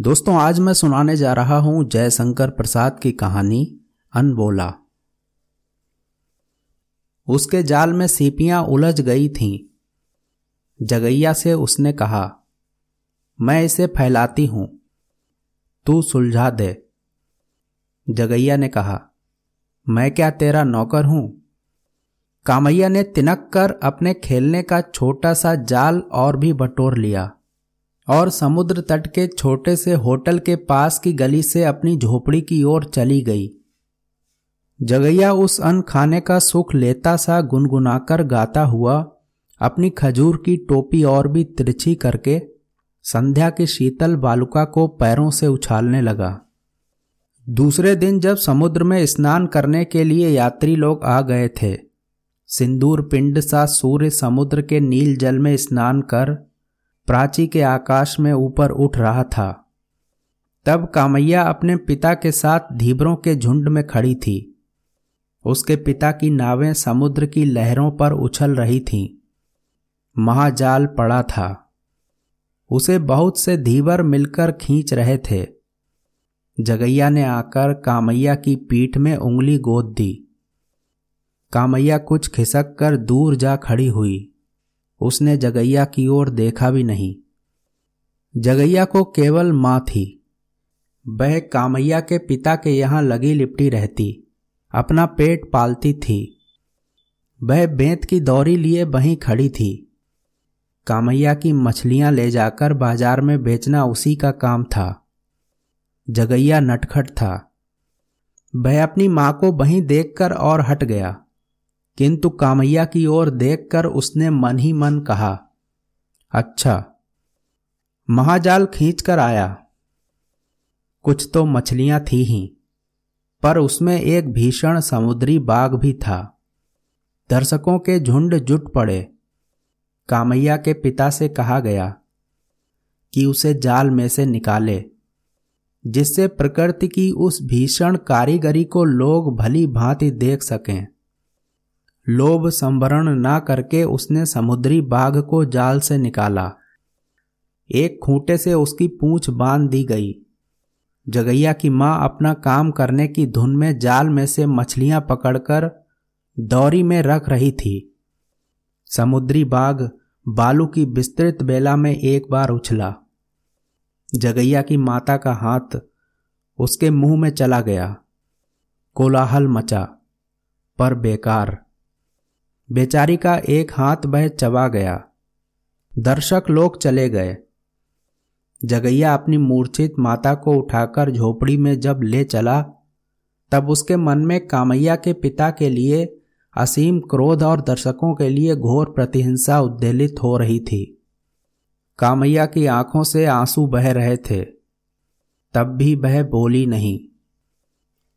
दोस्तों, आज मैं सुनाने जा रहा हूँ जयशंकर प्रसाद की कहानी, अनबोला। उसके जाल में सीपियाँ उलझ गई थीं। जगैया से उसने कहा, मैं इसे फैलाती हूँ। तू सुलझा दे। जगैया ने कहा, मैं क्या तेरा नौकर हूँ? कामैया ने तिनक कर अपने खेलने का छोटा सा जाल और भी बटोर लिया। और समुद्र तट के छोटे से होटल के पास की गली से अपनी झोपड़ी की ओर चली गई। जगैया उस अन्न खाने का सुख लेता सा गुनगुनाकर गाता हुआ अपनी खजूर की टोपी और भी तिरछी करके संध्या की शीतल बालुका को पैरों से उछालने लगा। दूसरे दिन जब समुद्र में स्नान करने के लिए यात्री लोग आ गए थे, सिंदूर पिंड सा सूर्य समुद्र के नील जल में स्नान कर प्राची के आकाश में ऊपर उठ रहा था। तब कामैया अपने पिता के साथ धीबरों के झुंड में खड़ी थी। उसके पिता की नावें समुद्र की लहरों पर उछल रही थीं। महाजाल पड़ा था। उसे बहुत से धीवर मिलकर खींच रहे थे। जगैया ने आकर कामैया की पीठ में उंगली गोद दी। कामैया कुछ खिसक कर दूर जा खड़ी हुई। उसने जगैया की ओर देखा भी नहीं। जगैया को केवल माँ थी। वह कामैया के पिता के यहाँ लगी लिपटी रहती, अपना पेट पालती थी। वह बेंत की दौरी लिए वहीं खड़ी थी। कामैया की मछलियाँ ले जाकर बाज़ार में बेचना उसी का काम था। जगैया नटखट था। वह अपनी माँ को वहीं देखकर और हट गया। किंतु कामैया की ओर देखकर उसने मन ही मन कहा अच्छा महाजाल खींच कर आया। कुछ तो मछलियाँ थी ही, पर उसमें एक भीषण समुद्री बाघ भी था। दर्शकों के झुंड जुट पड़े। कामैया के पिता से कहा गया कि उसे जाल में से निकाले, जिससे प्रकृति की उस भीषण कारीगरी को लोग भली भांति देख सकें। लोभ संवरण ना करके उसने समुद्री बाघ को जाल से निकाला। एक खूंटे से उसकी पूंछ बाँध दी गई। जगैया की माँ अपना काम करने की धुन में जाल में से मछलियाँ पकड़कर दौरी में रख रही थी। समुद्री बाघ बालू की विस्तृत बेला में एक बार उछला। जगैया की माता का हाथ उसके मुँह में चला गया। कोलाहल मचा, पर बेकार। बेचारी का एक हाथ बह चबा गया। दर्शक लोग चले गए। जगैया अपनी मूर्छित माता को उठाकर झोपड़ी में जब ले चला, तब उसके मन में कामैया के पिता के लिए असीम क्रोध और दर्शकों के लिए घोर प्रतिहिंसा उद्वेलित हो रही थी। कामैया की आँखों से आँसू बह रहे थे। तब भी वह बोली नहीं।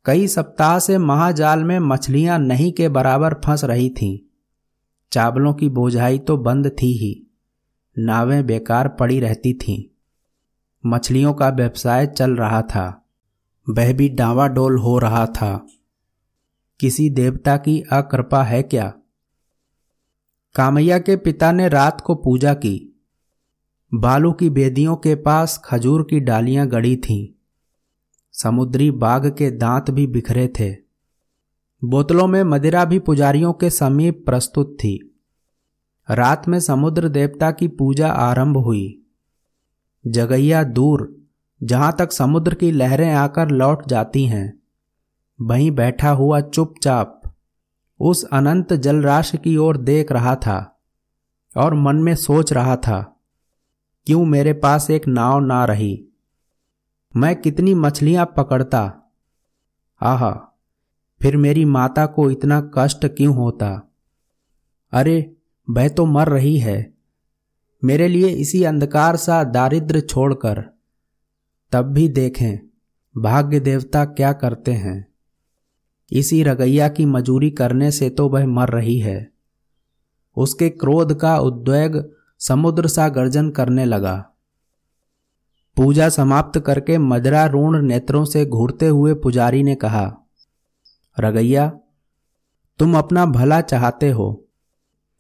कई सप्ताह से महाजाल में मछलियाँ नहीं के बराबर फंस रही थीं। चावलों की बोझाई तो बंद थी ही। नावें बेकार पड़ी रहती थीं। मछलियों का व्यवसाय चल रहा था। वह भी डावाडोल हो रहा था। किसी देवता की अकृपा है क्या? कामैया के पिता ने रात को पूजा की। बालू की बेदियों के पास खजूर की डालियाँ गड़ी थीं। समुद्री बाघ के दांत भी बिखरे थे। बोतलों में मदिरा भी पुजारियों के समीप प्रस्तुत थी। रात में समुद्र देवता की पूजा आरंभ हुई। जगैया दूर, जहाँ तक समुद्र की लहरें आकर लौट जाती हैं, वहीं बैठा हुआ चुपचाप, उस अनंत जलराशि की ओर देख रहा था और मन में सोच रहा था, क्यों मेरे पास एक नाव ना रही? मैं कितनी मछलियाँ पकड़ता? आहा फिर मेरी माता को इतना कष्ट क्यों होता? अरे वह तो मर रही है। मेरे लिए इसी अंधकार सा दारिद्र छोड़कर। तब भी देखें, भाग्य देवता क्या करते हैं। इसी रगैया की मजूरी करने से तो वह मर रही है। उसके क्रोध का उद्वेग समुद्र सा गर्जन करने लगा। पूजा समाप्त करके मदरा ऋण नेत्रों से घूरते हुए पुजारी ने कहा रगैया, तुम अपना भला चाहते हो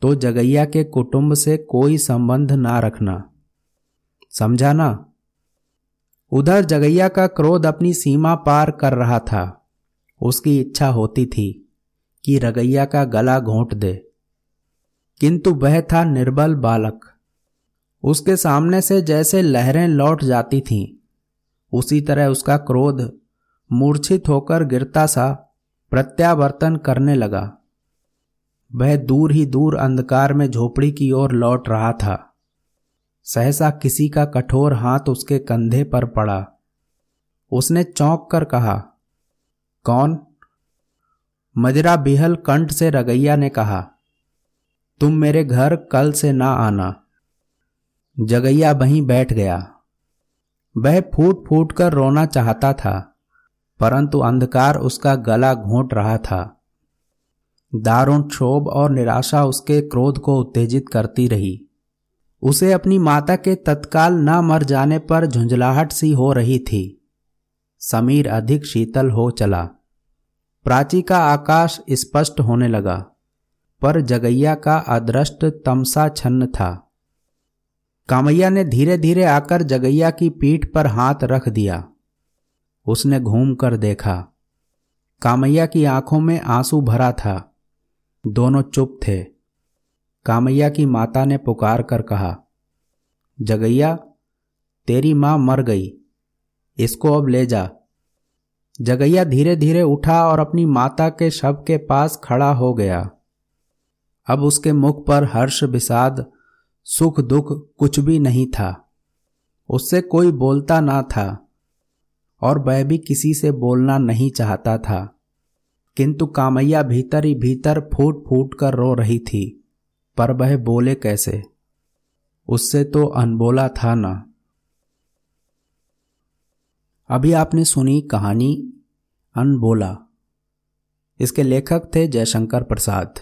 तो जगैया के कुटुंब से कोई संबंध ना रखना। समझा ना उधर जगैया का क्रोध अपनी सीमा पार कर रहा था। उसकी इच्छा होती थी कि रगैया का गला घोंट दे। किंतु वह था निर्बल बालक। उसके सामने से जैसे लहरें लौट जाती थीं, उसी तरह उसका क्रोध मूर्छित होकर गिरता सा प्रत्यावर्तन करने लगा। वह दूर ही दूर अंधकार में झोपड़ी की ओर लौट रहा था। सहसा किसी का कठोर हाथ उसके कंधे पर पड़ा। उसने चौंक कर कहा, कौन? मजरा बिहल कंठ से रगैया ने कहा, तुम मेरे घर कल से ना आना। जगैया वहीं बैठ गया। वह फूट फूट कर रोना चाहता था। परंतु अंधकार उसका गला घोंट रहा था। दारुण क्षोभ और निराशा उसके क्रोध को उत्तेजित करती रही। उसे अपनी माता के तत्काल न मर जाने पर झुंझलाहट सी हो रही थी। समीर अधिक शीतल हो चला। प्राची का आकाश स्पष्ट होने लगा, पर जगैया का अदृष्ट तमसा छन्न था। कामैया ने धीरे धीरे आकर जगैया की पीठ पर हाथ रख दिया। उसने घूम कर देखा। कामैया की आँखों में आँसू भरा था। दोनों चुप थे। कामैया की माता ने पुकार कर कहा, जगैया, तेरी माँ मर गई। इसको अब ले जा। जगैया धीरे धीरे उठा और अपनी माता के शव के पास खड़ा हो गया। अब उसके मुख पर हर्ष, विषाद सुख दुख कुछ भी नहीं था। उससे कोई बोलता ना था। और वह भी किसी से बोलना नहीं चाहता था। किंतु कामैया भीतर ही भीतर फूट फूट कर रो रही थी। पर वह बोले कैसे? उससे तो अनबोला था ना। अभी आपने सुनी कहानी अनबोला। इसके लेखक थे जयशंकर प्रसाद।